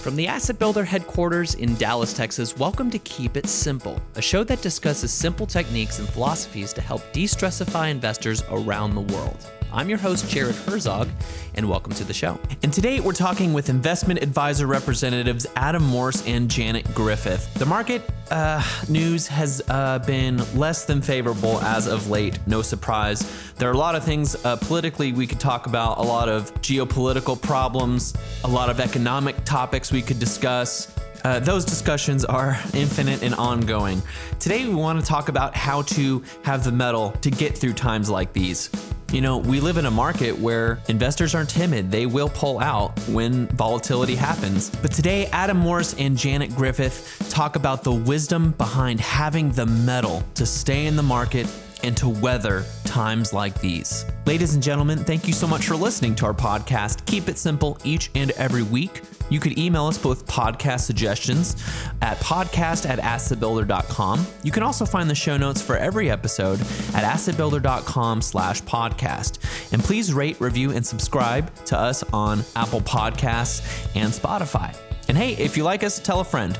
From the Asset Builder headquarters in Dallas, Texas, welcome to Keep It Simple, a show that discusses simple techniques and philosophies to help de stressify investors around the world. I'm your host, Jared Herzog, and welcome to the show. And today we're talking with investment advisor representatives Adam Morse and Janet Griffith. The market uh, news has uh, been less than favorable as of late, no surprise. There are a lot of things uh, politically we could talk about, a lot of geopolitical problems, a lot of economic topics we could discuss. Uh, those discussions are infinite and ongoing. Today, we want to talk about how to have the mettle to get through times like these. You know, we live in a market where investors aren't timid. They will pull out when volatility happens. But today, Adam Morse and Janet Griffith talk about the wisdom behind having the mettle to stay in the market and to weather times like these. Ladies and gentlemen, thank you so much for listening to our podcast. Keep it simple each and every week. You could email us with podcast suggestions at podcast at assetbuilder.com. You can also find the show notes for every episode at assetbuilder.com slash podcast. And please rate, review, and subscribe to us on Apple Podcasts and Spotify. And hey, if you like us, tell a friend.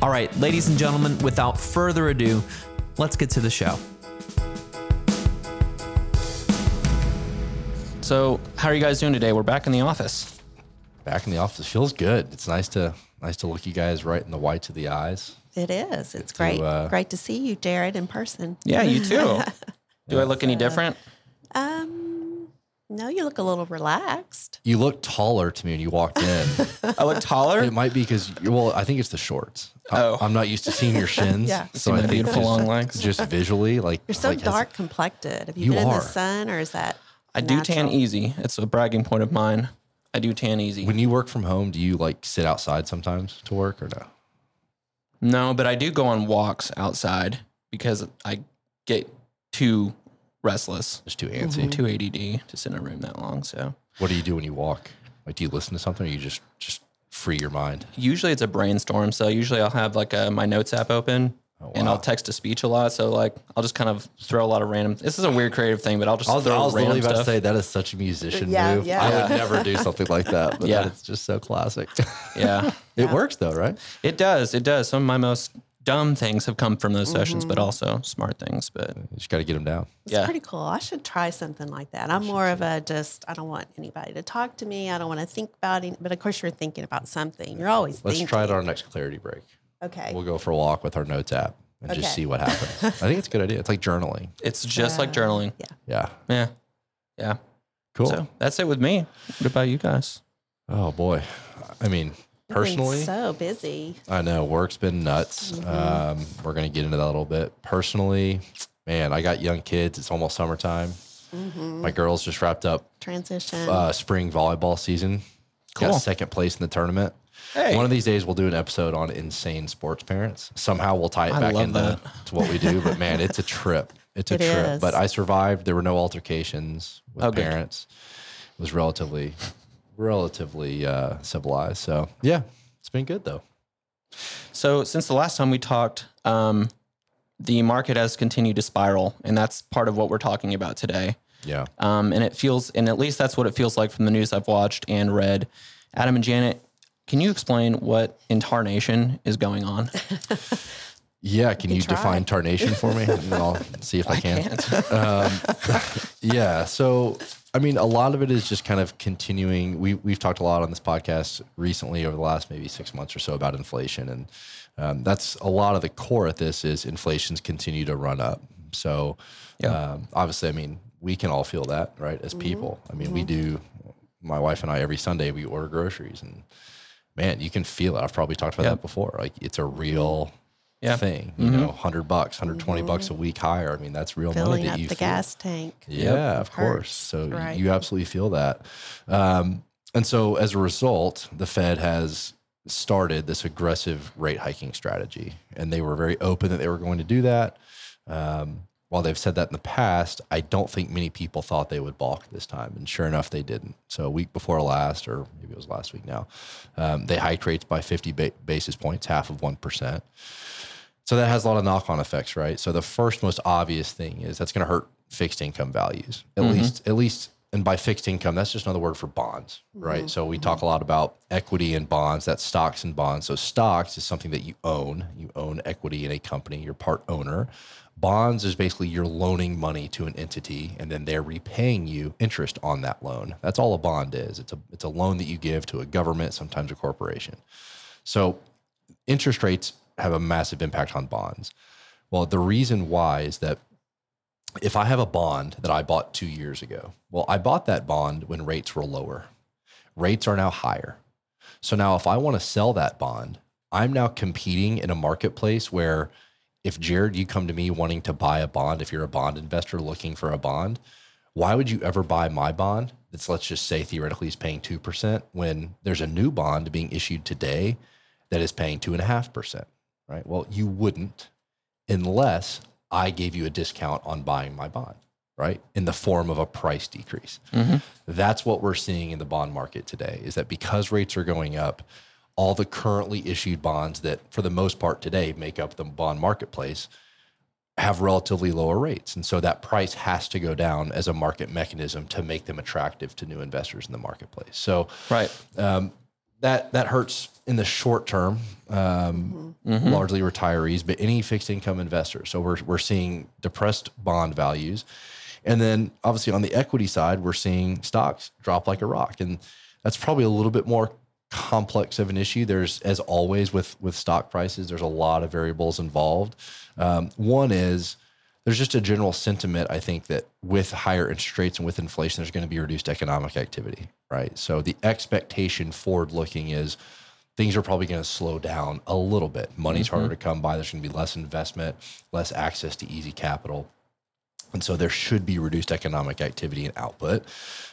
All right, ladies and gentlemen, without further ado, let's get to the show. So, how are you guys doing today? We're back in the office. Back in the office feels good. It's nice to nice to look you guys right in the whites of the eyes. It is. It's to, great. uh, great to see you, Jared, in person. Yeah, you too. Do I look any different? Um, no, you look a little relaxed. You look taller to me when you walked in. I look taller. it might be because well, I think it's the shorts. I, Oh. I'm not used to seeing your shins. Yeah. So See I my think beautiful just, long legs? just visually, like You're so like, has- dark complected. Have you, You been in the sun, or is that? I do tan easy. It's a bragging point of mine. I do tan easy. when you work from home, do you like sit outside sometimes to work or no? No, but I do go on walks outside because I get too restless, Just too antsy. too ADD to sit in a room that long. So What do you do when you walk? Like, do you listen to something or you just just free your mind? usually it's a brainstorm. So usually I'll have like a, my notes app open. Oh, and wow. I'll text to speech a lot, so like I'll just kind of throw a lot of random. This is a weird creative thing, but I'll just I was, throw I was random literally about stuff. to say that is such a musician Yeah, move. yeah. I would never do something like that, but Yeah. it's just so classic. yeah, it works though, right? it does. It does. Some of my most dumb things have come from those sessions, but mm-hmm. also smart things. But You just got to get them down. It's Yeah. pretty cool. I should try something like that. I'm more of a just. I don't want anybody to talk to me. I don't want to think about it. But of course, you're thinking about something. You're always thinking. Let's thinking. try it on our next clarity break. Okay. We'll go for a walk with our notes app and just see what happens. I think it's a good idea. It's like journaling. it's just like Uh, journaling. Yeah. Yeah. Yeah, yeah. Cool. So that's it with me. What about you guys? oh boy. I mean, personally, so busy. I know work's been nuts. Mm-hmm. Um, we're gonna get into that a little bit. Personally, man, I got young kids. It's almost summertime. Mm-hmm. My girls just wrapped up Transition. uh, spring volleyball season. Cool. Got second place in the tournament. Hey. One of these days we'll do an episode on insane sports parents. Somehow we'll tie it I back love into that. to what we do. But man, it's a trip. It's a It trip. is. But I survived. There were no altercations with Oh, good. parents. It was relatively relatively uh, civilized. So yeah, it's been good though. So since the last time we talked, um, the market has continued to spiral, and that's part of what we're talking about today. Yeah. Um, and it feels, and at least that's what it feels like from the news I've watched and read. Adam and Janet, can you explain what intarnation is going on? Yeah, can you try. define tarnation for me? And I'll see if I, can. can't. Um, yeah, so I mean, a lot of it is just kind of continuing. We we've talked a lot on this podcast recently over the last maybe six months or so about inflation, and um, that's a lot of the core of this is inflation's continue to run up. So Yeah. um, obviously, I mean, we can all feel that, right? As people, I mean, we do. My wife and I every Sunday we order groceries, and man, you can feel it. I've probably talked about Yeah. that before. Like it's a real Yeah. thing. You know, hundred bucks, 120 bucks a week higher. I mean, that's real money filling that up you the feel. gas tank. Yeah, of course. So right. you absolutely feel that. Um, and so as a result, the Fed has started this aggressive rate hiking strategy, and they were very open that they were going to do that. Um, while they've said that in the past, I don't think many people thought they would balk this time, and sure enough, they didn't. So a week before last, or maybe it was last week now, um, they hiked rates by 50 ba- basis points, half of one percent. So that has a lot of knock-on effects, right? So the first most obvious thing is that's going to hurt fixed income values, at least at least and by fixed income, that's just another word for bonds, right? Mm-hmm. So we talk a lot about equity and bonds, that's stocks and bonds. So stocks is something that you own. You own equity in a company, you're part owner. Bonds is basically you're loaning money to an entity and then they're repaying you interest on that loan. That's all a bond is. It's a it's a loan that you give to a government, sometimes a corporation. So interest rates have a massive impact on bonds. Well, the reason why is that if I have a bond that I bought two years ago, well, I bought that bond when rates were lower. Rates are now higher. So now if I want to sell that bond, I'm now competing in a marketplace where if Jared, you come to me wanting to buy a bond, if you're a bond investor looking for a bond, why would you ever buy my bond that's, let's just say, theoretically is paying 2% when there's a new bond being issued today that is paying 2.5%, right? Well, you wouldn't unless I gave you a discount on buying my bond, right? In the form of a price decrease. That's what we're seeing in the bond market today is that because rates are going up, all the currently issued bonds that, for the most part today, make up the bond marketplace have relatively lower rates. And so that price has to go down as a market mechanism to make them attractive to new investors in the marketplace. So Right. um, that that hurts in the short term, um, largely retirees, but any fixed income investor. So we're we're seeing depressed bond values, and then obviously on the equity side, we're seeing stocks drop like a rock, and that's probably a little bit more complex of an issue. There's as always with with stock prices, there's a lot of variables involved. Um, one is there's just a general sentiment, I think, that with higher interest rates and with inflation, there's going to be reduced economic activity, right? So the expectation forward looking is things are probably going to slow down a little bit. Money's harder to come by. There's going to be less investment, less access to easy capital. And so there should be reduced economic activity and output.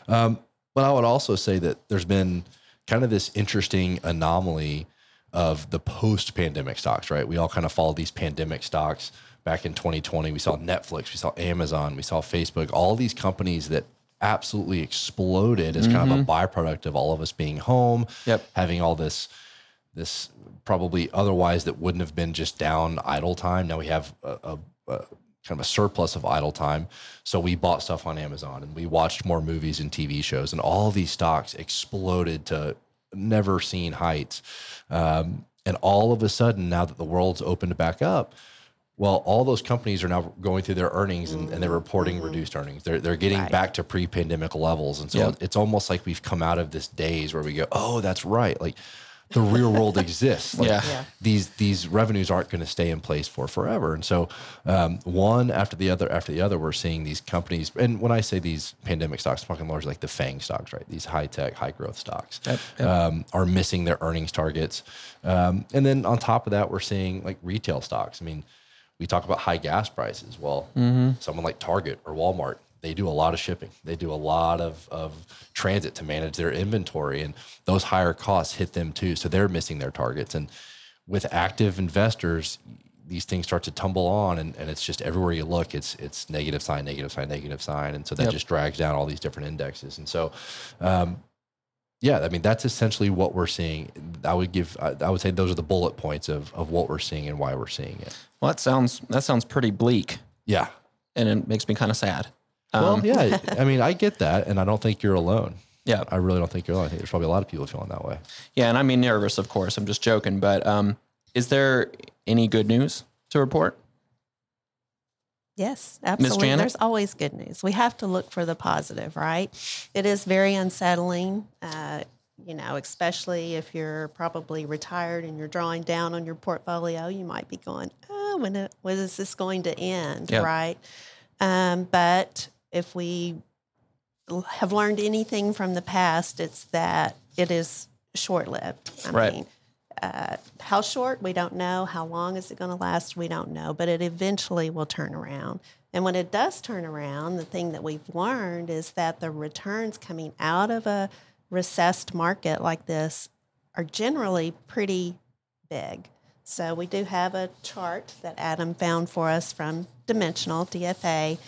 Um, but I would also say that there's been kind of this interesting anomaly of the post pandemic stocks, right? We all kind of follow these pandemic stocks back in 2020. We saw Netflix, we saw Amazon, we saw Facebook, all these companies that absolutely exploded as kind of a byproduct of all of us being home, Yep. having all this this probably otherwise that wouldn't have been just down idle time. Now we have a, a, a kind of a surplus of idle time. So we bought stuff on Amazon and we watched more movies and TV shows, and all these stocks exploded to never seen heights. Um, and all of a sudden, now that the world's opened back up, well, all those companies are now going through their earnings and, and they're reporting reduced earnings. They're, they're getting Right. back to pre pandemic levels. And so Yeah. it's almost like we've come out of this days where we go, oh, that's right. Like the real world exists. Like, Yeah. Yeah. these these revenues aren't going to stay in place for forever. And so, um, one after the other after the other, we're seeing these companies. And when I say these pandemic stocks, I'm talking largely like the FANG stocks, right? These high tech, high growth stocks Yep, yep. Um, are missing their earnings targets. Um, and then on top of that, we're seeing like retail stocks. I mean, we talk about high gas prices. Well, someone like Target or Walmart, they do a lot of shipping. They do a lot of, of transit to manage their inventory, and those higher costs hit them too. So they're missing their targets. And with active investors, these things start to tumble on, and, and it's just everywhere you look, it's it's negative sign, negative sign, negative sign, and so that Yep. just drags down all these different indexes. And so, um, yeah, I mean that's essentially what we're seeing. I would give, I, I would say those are the bullet points of of what we're seeing and why we're seeing it. Well, that sounds that sounds pretty bleak, Yeah. and it makes me kind of sad. Well, Um, yeah. I mean, I get that, and I don't think you're alone. yeah, I really don't think you're alone. I think there's probably a lot of people feeling that way. yeah, and I mean nervous, of course. I'm just joking, but um, is there any good news to report? Yes, absolutely. There's always good news. We have to look for the positive, right? It is very unsettling, uh, you know, especially if you're probably retired and you're drawing down on your portfolio. You might be going, "Oh, when, it, when is this going to end?" Yep. Right? Um, but if we have learned anything from the past, it's that it is short-lived. I Right. mean, uh, how short we don't know. How long is it going to last? We don't know but it eventually will turn around. And when it does turn around the thing that we've learned is that the returns coming out of a recessed market like this are generally pretty big. So we do have a chart that adam found for us from dimensional dfa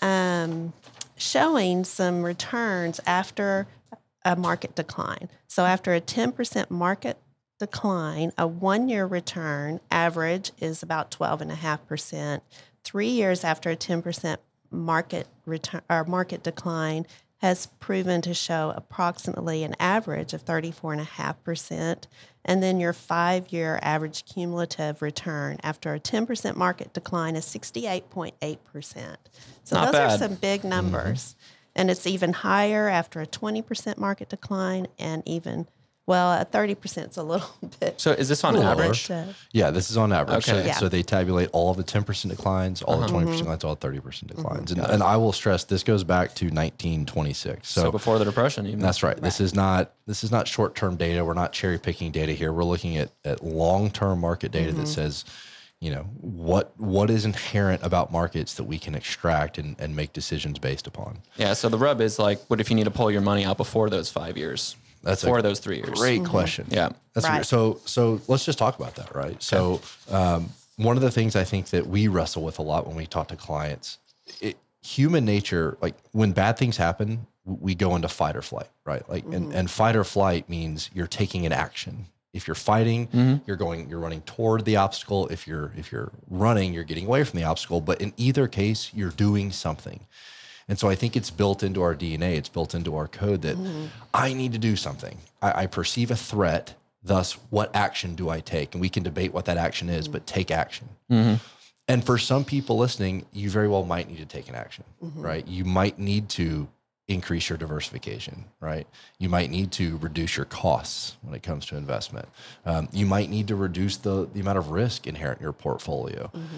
um, showing some returns after a market decline. So after a 10% market decline, a one year return average is about 12.5%. Three years after a 10% market return or market decline, has proven to show approximately an average of 34.5%. And then your five year average cumulative return after a 10% market decline is 68.8%. So Not those bad. are some big mm-hmm. numbers. And it's even higher after a 20% market decline and even, well, a 30% is a little bit. So is this on Little average? uh, Yeah, this is on average. Okay. So, Yeah. so they tabulate all the 10% declines, all the uh-huh. 20% mm-hmm. declines, all the 30% mm-hmm. declines. And, and I will stress this goes back to 1926. So, So, before the depression, even. that's right. This is not this is not short-term data. We're not cherry picking data here. We're looking at, at long-term market data that mm-hmm. says, you know, what what is inherent about markets that we can extract and, and make decisions based upon. yeah. So the rub is like, what if you need to pull your money out before those five years? That's a before those three years. Great mm-hmm. question. Yeah. That's Right. so so let's just talk about that, right? So um, one of the things I think that we wrestle with a lot when we talk to clients, it, human nature, like when bad things happen, we go into fight or flight, right? Like and, mm-hmm. and fight or flight means you're taking an action. If you're fighting, mm-hmm. you're going, you're running toward the obstacle. If you're if you're running, you're getting away from the obstacle. But in either case, you're doing something. And so I think it's built into our DNA, it's built into our code that mm. I need to do something. I, I perceive a threat. Thus, what action do I take? And we can debate what that action is, mm. but take action. Mm-hmm. And for some people listening, you very well might need to take an action, mm-hmm. right? You might need to increase your diversification, right? You might need to reduce your costs when it comes to investment. Um, you might need to reduce the, the amount of risk inherent in your portfolio. Mm-hmm.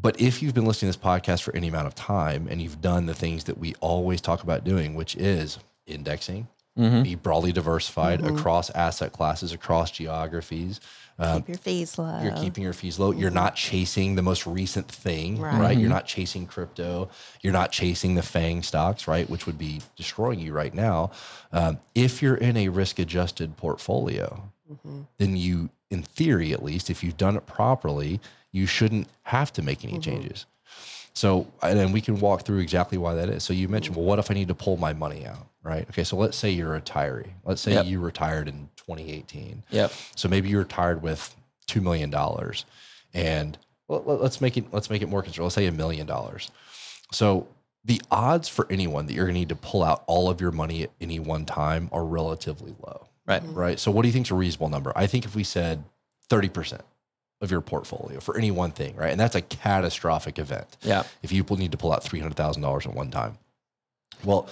But if you've been listening to this podcast for any amount of time and you've done the things that we always talk about doing, which is indexing, be broadly diversified across asset classes, across geographies, um, Keep your fees low. you're keeping your fees low. You're not chasing the most recent thing, right? Right. You're not chasing crypto. You're not chasing the FANG stocks, right? Which would be destroying you right now. Um, if you're in a risk adjusted portfolio, then you, in theory at least, if you've done it properly, you shouldn't have to make any mm-hmm. changes. So, and then we can walk through exactly why that is. So, you mentioned, well, what if I need to pull my money out, right? Okay, so let's say you're a retiree. Let's say Yep. you retired in 2018. Yep. So maybe you're retired with two million dollars, and well, let- let's make it let's make it more conservative. Let's say a million dollars. So the odds for anyone that you're going to need to pull out all of your money at any one time are relatively low, Right. right? So what do you think is a reasonable number? I think if we said thirty percent of your portfolio for any one thing, right, and that's a catastrophic event. Yeah. If you need to pull out three hundred thousand dollars at one time, well,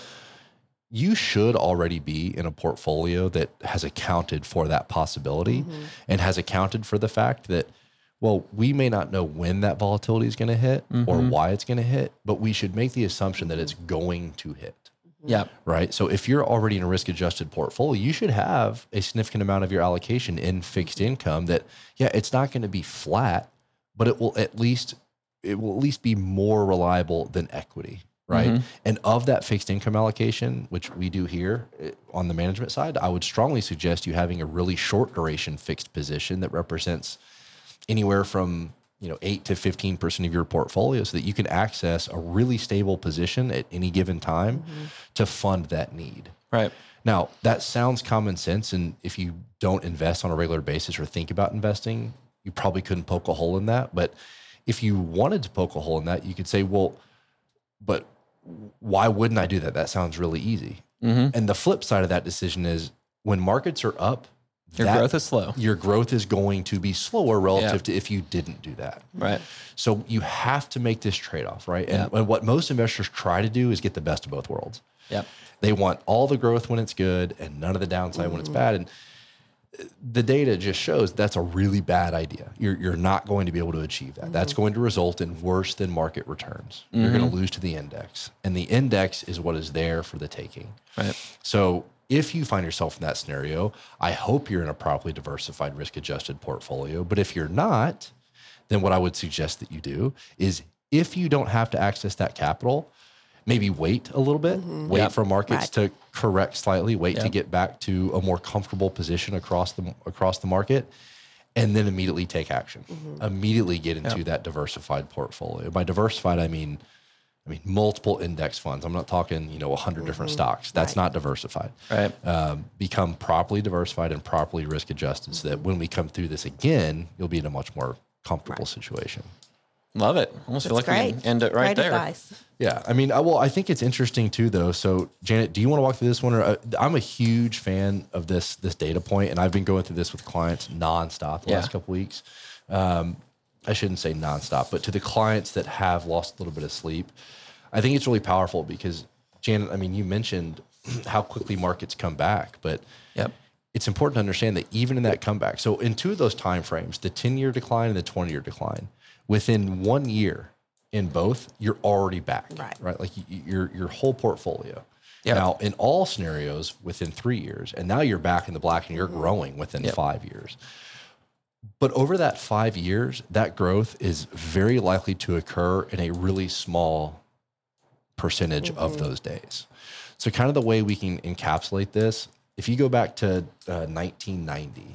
you should already be in a portfolio that has accounted for that possibility mm-hmm. and has accounted for the fact that, well, we may not know when that volatility is going to hit or mm-hmm. why it's going to hit, but we should make the assumption that it's mm-hmm. going to hit. Mm-hmm. Yeah. Right. So if you're already in a risk adjusted portfolio, you should have a significant amount of your allocation in fixed mm-hmm. income that, yeah, it's not going to be flat, but it will at least it will at least be more reliable than equity. Right. Mm-hmm. And of that fixed income allocation, which we do here eh, on the management side, I would strongly suggest you having a really short duration fixed position that represents anywhere from you know 8 to 15% of your portfolio so that you can access a really stable position at any given time to fund that need. Right. Now, that sounds common sense and if you don't invest on a regular basis or think about investing, you probably couldn't poke a hole in that, but if you wanted to poke a hole in that, you could say, "Well, but why wouldn't I do that? That sounds really easy." Mm-hmm. And the flip side of that decision is when markets are up, Your that- growth is slow. your growth is going to be slower relative Yeah. to if you didn't do that. Right. So you have to make this trade off, right? And, Yeah. and what most investors try to do is get the best of both worlds. Yeah. They want all the growth when it's good and none of the downside when it's bad. And uh, the data just shows that's a really bad idea. You're, you're not going to be able to achieve that. That's going to result in worse than market returns. You're going to lose to the index. And the index is what is there for the taking. Right. So if you find yourself in that scenario, I hope you're in a properly diversified risk adjusted portfolio. But if you're not, then what I would suggest that you do is if you don't have to access that capital, maybe wait a little bit, mm-hmm. wait Yep. for markets to correct slightly, wait to get back to a more comfortable position across the across the market. And then immediately take action. Mm-hmm. Immediately get into that diversified portfolio. By diversified, I mean I mean, multiple index funds. I'm not talking, you know, 100 different stocks. That's not diversified. Right. Um, become properly diversified and properly risk adjusted so that when we come through this again, you'll be in a much more comfortable situation. Love it. Almost feel like we great. can end it right great there. Advice. Yeah, I mean, I, well, I think it's interesting too, though. So, Janet, do you want to walk through this one? Or uh, I'm a huge fan of this this data point, and I've been going through this with clients nonstop the Yeah. last couple weeks. Um, I shouldn't say nonstop, but to the clients that have lost a little bit of sleep, I think it's really powerful because Janet, I mean, you mentioned how quickly markets come back, but Yep. it's important to understand that even in that comeback, so in two of those time frames, the 10 year decline and the 20 year decline, within one year in both, you're already back. Right. Right. Like y- y- your your whole portfolio. Yeah. Now, in all scenarios, within three years, and now you're back in the black and you're mm-hmm. growing within Yep. five years. But over that five years, that growth is very likely to occur in a really small percentage of those days. So, kind of the way we can encapsulate this, if you go back to uh, 1990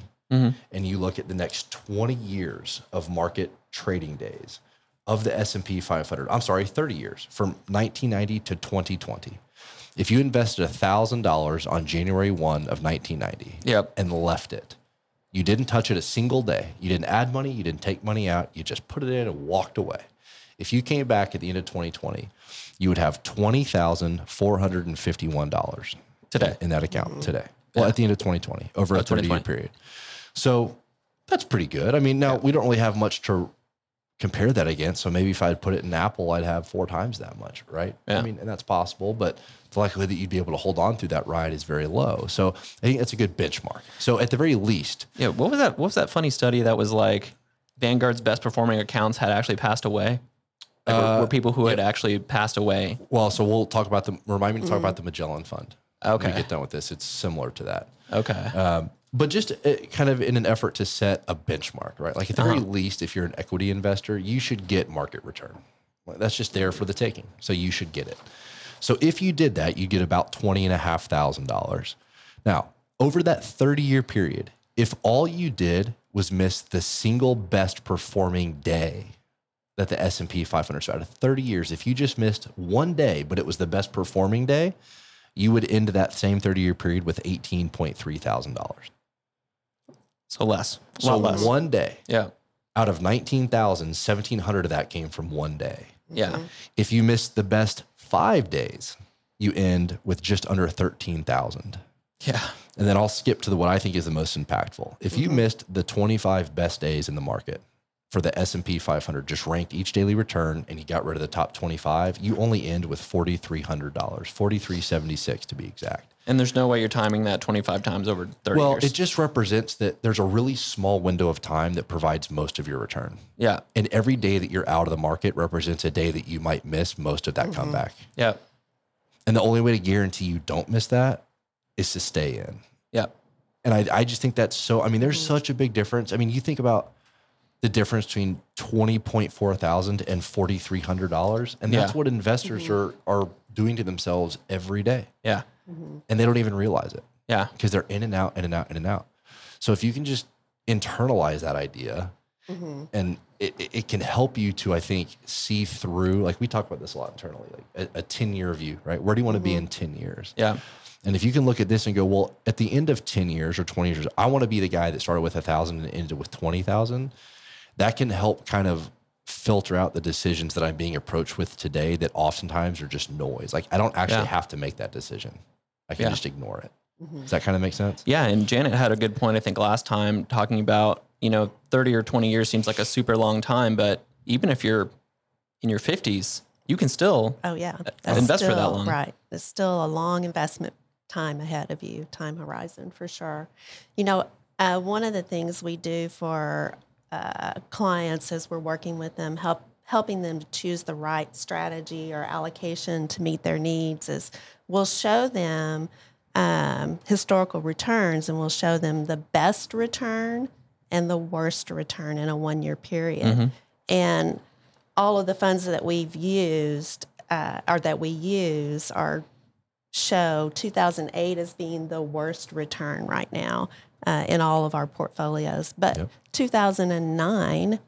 and you look at the next 20 years of market trading days of the S&P 500, I'm sorry, 30 years from 1990 to 2020. If you invested $1,000 on January 1 of 1990 Yep. and left it, you didn't touch it a single day. You didn't add money. You didn't take money out. You just put it in and walked away. If you came back at the end of 2020, you would have $20,451 Today. in that account today. Well, at the end of 2020, over a 30 year period. So that's pretty good. I mean, now we don't really have much to compare that against. So maybe if I'd put it in Apple, I'd have four times that much, right? Yeah. I mean, and that's possible, but the likelihood that you'd be able to hold on through that ride is very low. So I think that's a good benchmark. So at the very least, Yeah. What was that? What was that funny study that was like Vanguard's best performing accounts had actually passed away? Like, were, were people who had actually passed away? well, so we'll talk about the, remind me to talk about the Magellan Fund. When Okay. we get done with this, it's similar to that. Okay. Um, but just uh, kind of in an effort to set a benchmark, right? Like at the very Uh-huh. least, if you're an equity investor, you should get market return. That's just there for the taking. So you should get it. So if you did that, you get about twenty and a half thousand dollars. Now, over that 30 year period, if all you did was miss the single best performing day that the S&P 500 started 30 years, if you just missed one day, but it was the best performing day, you would end that same 30 year period with $18.3 thousand. So less. A So lot less. one day yeah. out of 19,000, 1,700 of that came from one day. Yeah. Mm-hmm. If you missed the best five days, you end with just under 13,000. Yeah. And then I'll skip to the what I think is the most impactful. If you mm-hmm. missed the 25 best days in the market for the S&P 500, just ranked each daily return and you got rid of the top 25, you only end with $4,300, 4376 to be exact. And there's no way you're timing that 25 times over 30 Well, years. it just represents that there's a really small window of time that provides most of your return. yeah. And every day that you're out of the market represents a day that you might miss most of that mm-hmm. comeback. Yeah. And the only way to guarantee you don't miss that is to stay in. Yeah. And I, I just think that's so, I mean, there's mm-hmm. such a big difference. I mean, you think about the difference between 20.4 thousand and $4,300. And that's Yeah. what investors mm-hmm. are, are doing to themselves every day. Yeah. Mm-hmm. And they don't even realize it Yeah. because they're in and out, in and out, in and out. So if you can just internalize that idea mm-hmm. and it, it- can help you to, I think, see through, like we talk about this a lot internally, like a, a 10 year view, right? Where do you want to be mm-hmm. in 10 years? Yeah. And if you can look at this and go, well, at the end of 10 years or 20 years, I want to be the guy that started with a thousand and ended with 20,000. That can help kind of filter out the decisions that I'm being approached with today that oftentimes are just noise. Like I don't actually Yeah. have to make that decision. I can Yeah. just ignore it. Does that kind of make sense? Yeah, and Janet had a good point I think last time talking about, you know, 30 or 20 years seems like a super long time, but even if you're in your 50s, you can still Oh yeah, invest for that long. Right, it's still a long investment time ahead of you, time horizon for sure. You know, uh, one of the things we do for uh, clients as we're working with them, help helping them to choose the right strategy or allocation to meet their needs is we'll show them um, historical returns and we'll show them the best return and the worst return in a one year period. And all of the funds that we've used uh, or that we use are show 2008 as being the worst return right now uh, in all of our portfolios, but Yep. 2009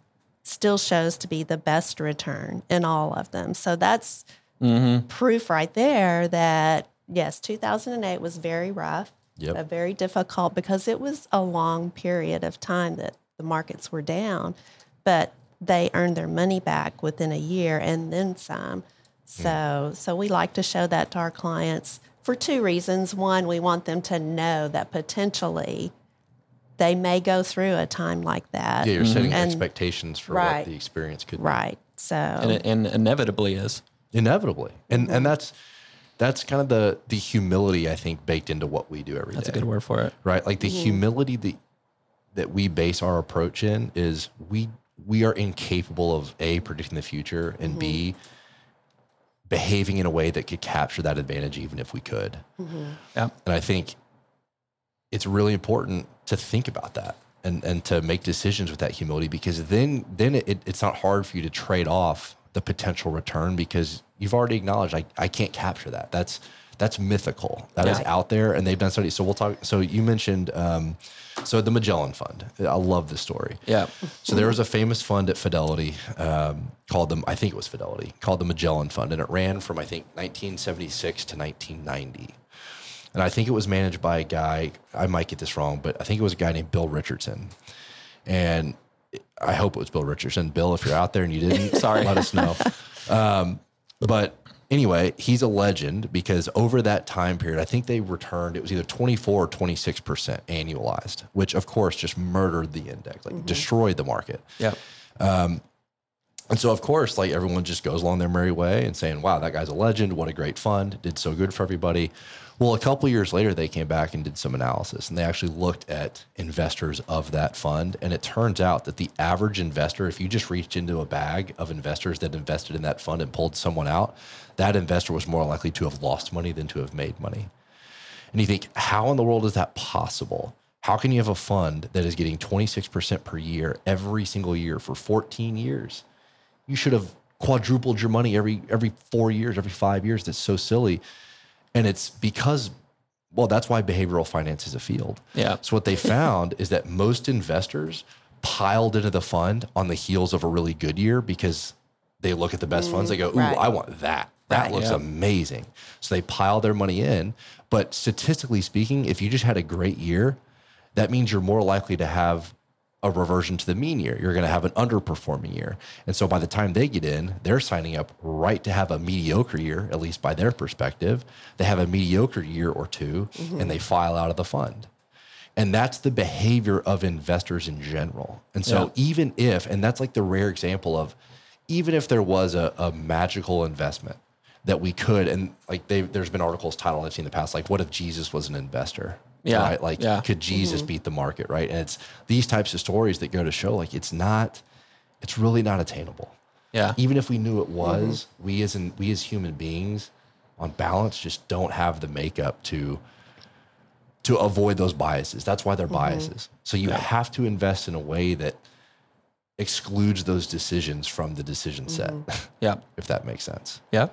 still shows to be the best return in all of them. So that's Mm-hmm. proof right there that yes, 2008 was very rough, Yep. uh, very difficult because it was a long period of time that the markets were down. But they earned their money back within a year and then some. So, so we like to show that to our clients for two reasons. One, we want them to know that potentially they may go through a time like that. Yeah, you're setting And- expectations for Right. what the experience could be. Right. So, and and inevitably is. Inevitably. And Mm-hmm. and that's that's kind of the the humility I think baked into what we do every day. That's a good word for it. right? Like the Mm-hmm. humility that that we base our approach in is we we are incapable of a predicting the future and b Mm-hmm. behaving in a way that could capture that advantage even if we could. Yeah. And I think it's really important to think about that and, and to make decisions with that humility because then then it, it's not hard for you to trade off the potential return because you've already acknowledged I, I can't capture that. That's that's mythical. That is Right. out there and they've done studies. So we'll talk. So you mentioned um, so the Magellan Fund. I love this story. Yeah. So there was a famous fund at Fidelity um, called them. I think it was Fidelity called the Magellan Fund, and it ran from I think 1976 to 1990. And I think it was managed by a guy. I might get this wrong, but I think it was a guy named Bill Richardson. And I hope it was Bill Richardson. Bill, if you're out there and you didn't, Sorry. let us know. Um, but anyway, he's a legend because over that time period, I think they returned, it was either 24 or 26% annualized, which of course just murdered the index, like destroyed the market. Yeah. And so, of course, like everyone just goes along their merry way and saying, wow, that guy's a legend. What a great fund. Did so good for everybody. Well, a couple years later, they came back and did some analysis and they actually looked at investors of that fund. And it turns out that the average investor, if you just reached into a bag of investors that invested in that fund and pulled someone out, that investor was more likely to have lost money than to have made money. And you think, how in the world is that possible? How can you have a fund that is getting 26% per year every single year for 14 years? You should have quadrupled your money every every 4 years, every 5 years. That's so silly. And it's because well, that's why behavioral finance is a field. Yeah. So what they found is that most investors piled into the fund on the heels of a really good year because they look at the best funds, they go, "Ooh, right. I want that. That Right. looks Yeah. amazing." So they pile their money in. But statistically speaking, if you just had a great year, that means you're more likely to have a reversion to the mean year. You're going to have an underperforming year. And so by the time they get in, they're signing up right to have a mediocre year, at least by their perspective. They have a mediocre year or 2 mm-hmm. and they file out of the fund. And that's the behavior of investors in general. And so Yeah. even if, and that's like the rare example of, even if there was a, a magical investment that we could, and like they, there's been articles titled I've seen in the past, like what if Jesus was an investor? Yeah, Right. Like yeah. could Jesus mm-hmm. beat the market? Right. And it's these types of stories that go to show like it's not, it's really not attainable. Yeah. Even if we knew it was, mm-hmm. we as in, we as human beings on balance just don't have the makeup to to avoid those biases. That's why they're mm-hmm. biases. So you have to invest in a way that excludes those decisions from the decision set, Yeah. if that makes sense. Yeah.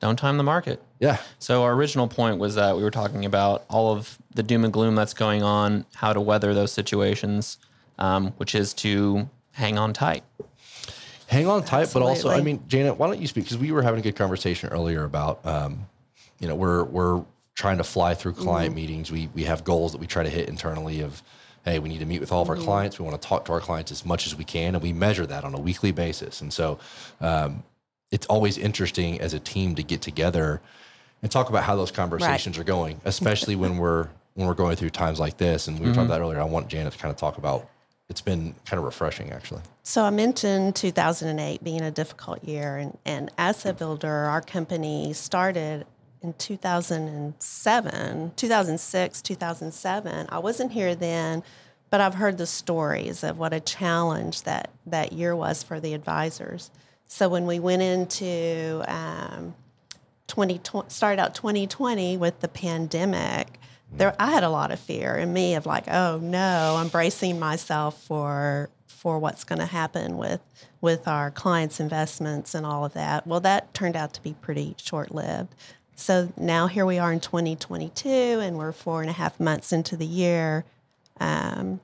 Don't time the market. Yeah. So our original point was that we were talking about all of the doom and gloom that's going on, how to weather those situations, um, which is to hang on tight. Hang on tight, but also, I mean, Janet, why don't you speak? Because we were having a good conversation earlier about, um, you know, we're we're trying to fly through client meetings. We we have goals that we try to hit internally of, hey, we need to meet with all of our clients. We want to talk to our clients as much as we can, and we measure that on a weekly basis. And so, um, it's always interesting as a team to get together and talk about how those conversations are going, especially when we're when we're going through times like this. And we were talking mm-hmm. about that earlier. I want Janet to kind of talk about. It's been kind of refreshing, actually. So I mentioned 2008 being a difficult year, and, and AssetBuilder, our company started in 2007, 2006, 2007. I wasn't here then, but I've heard the stories of what a challenge that that year was for the advisors. So when we went into um, 2020, started out 2020 with the pandemic, there I had a lot of fear in me of like, oh no, I'm bracing myself for for what's going to happen with with our clients' investments and all of that. Well, that turned out to be pretty short lived. So now here we are in 2022, and we're four and a half months into the year. Um,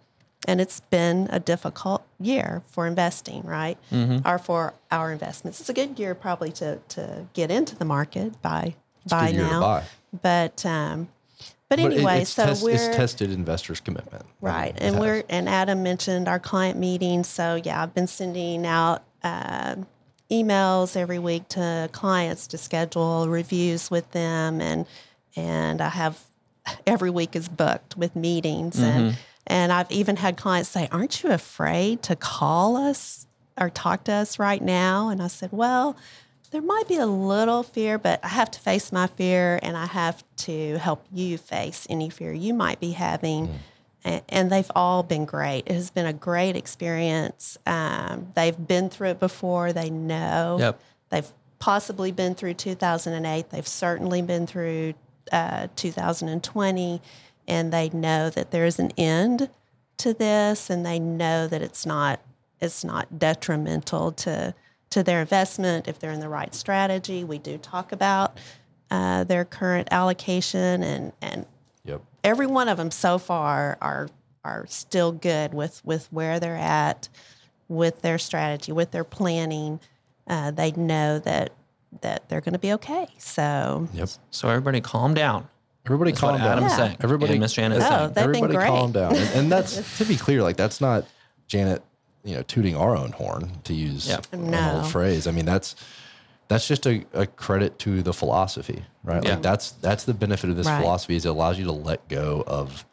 and it's been a difficult year for investing, right? Or for our investments. It's a good year probably to to get into the market by by year to now. buy. But um, But anyway, it's so test- we're it's tested investors' commitment. Right. And we're and Adam mentioned our client meetings. So yeah, I've been sending out uh, emails every week to clients to schedule reviews with them and and I have every week is booked with meetings and and I've even had clients say, "Aren't you afraid to call us or talk to us right now?" And I said, "Well, there might be a little fear, but I have to face my fear and I have to help you face any fear you might be having. A- And they've all been great. It has been a great experience. Um, they've been through it before, they know. Yep. They've possibly been through 2008. They've certainly been through uh, 2020. And they know that there is an end to this and they know that it's not it's not detrimental to to their investment if they're in the right strategy. We do talk about uh, their current allocation and and Yep. every one of them so far are are still good with with where they're at with their strategy with their planning. Uh, they know that that they're going to be okay. So Yep. So everybody calm down. Everybody That's calm what down. Adam's Yeah. saying. Everybody, Miss Janet is No, saying. they've been everybody great. calm down. And, and that's to be clear, like that's not Janet, you know, tooting our own horn to use Yep. an No. old phrase. I mean, that's that's just a, a credit to the philosophy, right? Yeah. Like that's that's the benefit of this Right. philosophy is it allows you to let go of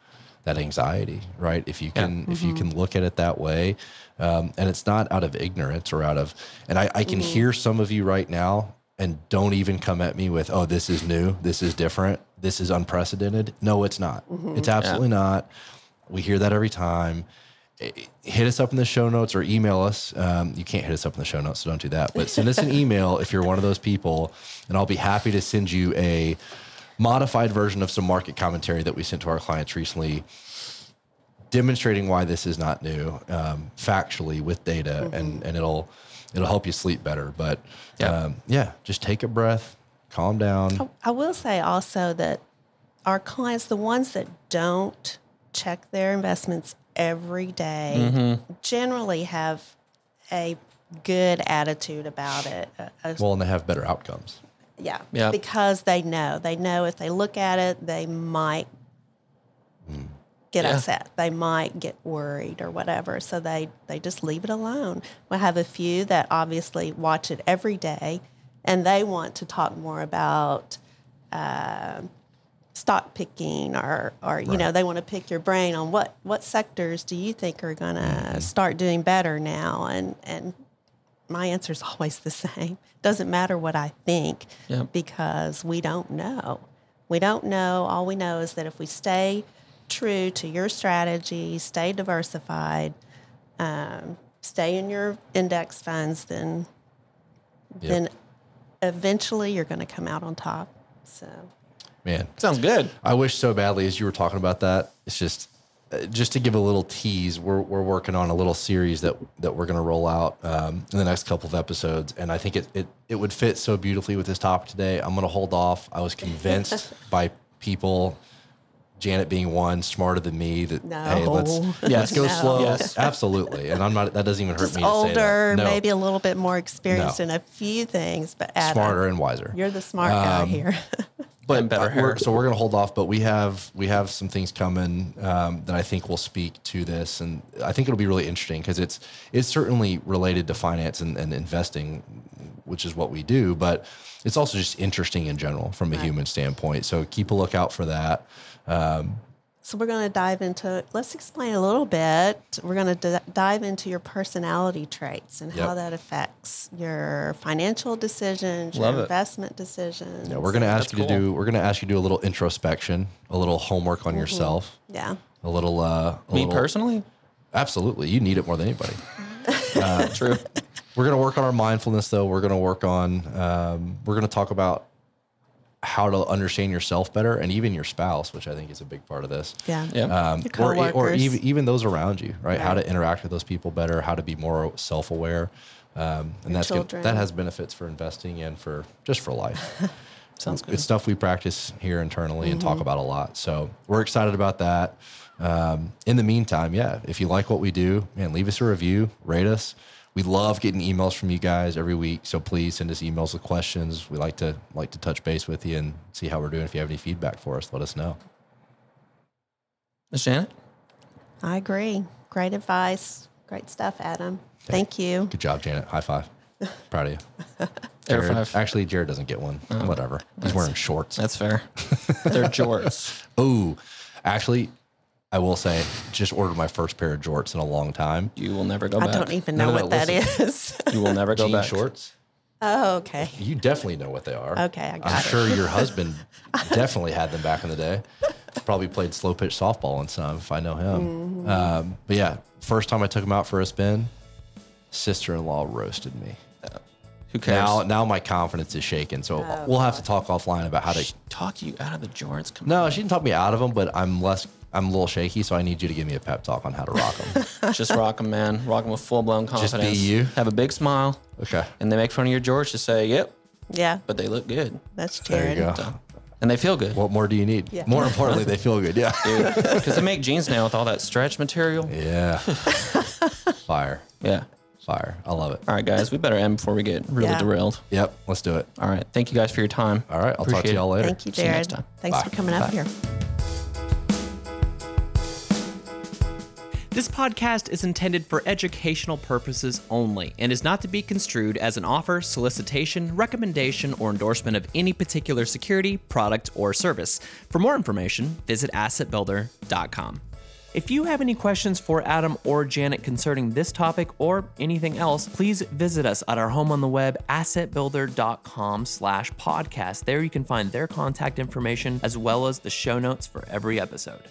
that anxiety, right? If you Yeah. can if you can look at it that way, um, and it's not out of ignorance or out of, and I, I can hear some of you right now. And don't even come at me with, oh, this is new, this is different, this is unprecedented. No, it's not. It's absolutely not. We hear that every time. Hit us up in the show notes or email us. Um, you can't hit us up in the show notes, so don't do that. But send us an email if you're one of those people, and I'll be happy to send you a modified version of some market commentary that we sent to our clients recently, demonstrating why this is not new, um, factually with data, and and it'll it'll help you sleep better. But Yeah. um, yeah, just take a breath, calm down. I will say also that our clients, the ones that don't check their investments every day, generally have a good attitude about it. A- a- Well, and they have better outcomes. yeah, Yeah. because they know they know if they look at it, they might get Yeah. upset. They might get worried or whatever. So they they just leave it alone. We have a few that obviously watch it every day, and they want to talk more about uh, stock picking or or you know they want to pick your brain on what what sectors do you think are going to start doing better now and and my answer is always the same. Doesn't matter what I think because we don't know. We don't know. All we know is that if we stay true to your strategy, stay diversified, um, stay in your index funds, then Yep. then eventually you're going to come out on top. So Man, Sounds good. I wish so badly as you were talking about that. It's just, uh, just to give a little tease, we're, we're working on a little series that that we're going to roll out um, in the next couple of episodes, and I think it, it it would fit so beautifully with this topic today. I'm going to hold off. I was convinced by people, Janet being one, smarter than me, that hey, let's No. let's go No. slow. Yes. Absolutely, and I'm not. That doesn't even hurt just me. to say older, that. No, maybe a little bit more experienced No. in a few things, but Adam, smarter and wiser. You're the smart guy here. but And better uh, hair. we're- so we're going to hold off. But we have we have some things coming um, that I think will speak to this, and I think it'll be really interesting because it's it's certainly related to finance and, and investing, which is what we do. But it's also just interesting in general from a human standpoint. So keep a lookout for that. Um, So we're going to dive into. Let's explain a little bit. We're going to d- dive into your personality traits and how that affects your financial decisions, Love your it. investment decisions. yeah, we're going to ask That's you to do we're going to ask you to do a little introspection, a little homework on yourself, Yeah. a little. Uh, a Me little- personally? absolutely, you need it more than anybody. True. We're going to work on our mindfulness, though. We're going to work on, um, we're going to talk about how to understand yourself better and even your spouse, which I think is a big part of this. Yeah. Yeah. Um, or, or even, even those around you, right? How to interact with those people better, how to be more self aware. Um, and Your that's gonna, that has benefits for investing and for just for life. Sounds good. It's stuff we practice here internally and Mm-hmm. talk about a lot. So we're excited about that. Um, in the meantime, yeah, if you like what we do, man, leave us a review, rate us. We love getting emails from you guys every week. So please send us emails with questions. We like to like to touch base with you and see how we're doing. If you have any feedback for us, let us know. Miss Janet? I agree. Great advice. Great stuff, Adam. Thank you. Good job, Janet. High five. Proud of you. Air Jared- five. Actually, Jared doesn't get one. Oh. Whatever. He's wearing shorts. That's fair. They're jorts. Oh, actually, I will say, just ordered my first pair of jorts in a long time. You will never go back. I back. don't even know no, what that listen. You will never go Jean back. shorts. oh, okay. You definitely know what they are. Okay, I got I'm it. sure your husband definitely had them back in the day. Probably played slow pitch softball and some, if I know him. Mm-hmm. Um, but yeah, first time I took him out for a spin, sister in law roasted me. Who cares? Now, now my confidence is shaken. So Oh, we'll have to talk offline about how to. Talk you out of the jorts. Come No, she didn't talk me out of them, but I'm less. I'm a little shaky, so I need you to give me a pep talk on how to rock them. Just rock them, man. Rock them with full blown confidence. Just be you. Have a big smile. okay, And they make fun of your jorts. Just say, yep, Yeah, but they look good. that's there you go. And they feel good. What more do you need? Yeah. More importantly, they feel good. Yeah. Because they make jeans now with all that stretch material. Yeah. Fire. Yeah. Fire. I love it. All right, guys, we better end before we get really Yeah. derailed. Yep. Let's do it. All right. Thank you guys for your time. All right. I'll talk to Appreciate y'all later. Thank you, See you Jared. next time. Thanks Bye. for coming up Bye. here. This podcast is intended for educational purposes only and is not to be construed as an offer, solicitation, recommendation, or endorsement of any particular security, product, or service. For more information, visit assetbuilder.com. If you have any questions for Adam or Janet concerning this topic or anything else, please visit us at our home on the web, assetbuilder.com slash podcast. There you can find their contact information as well as the show notes for every episode.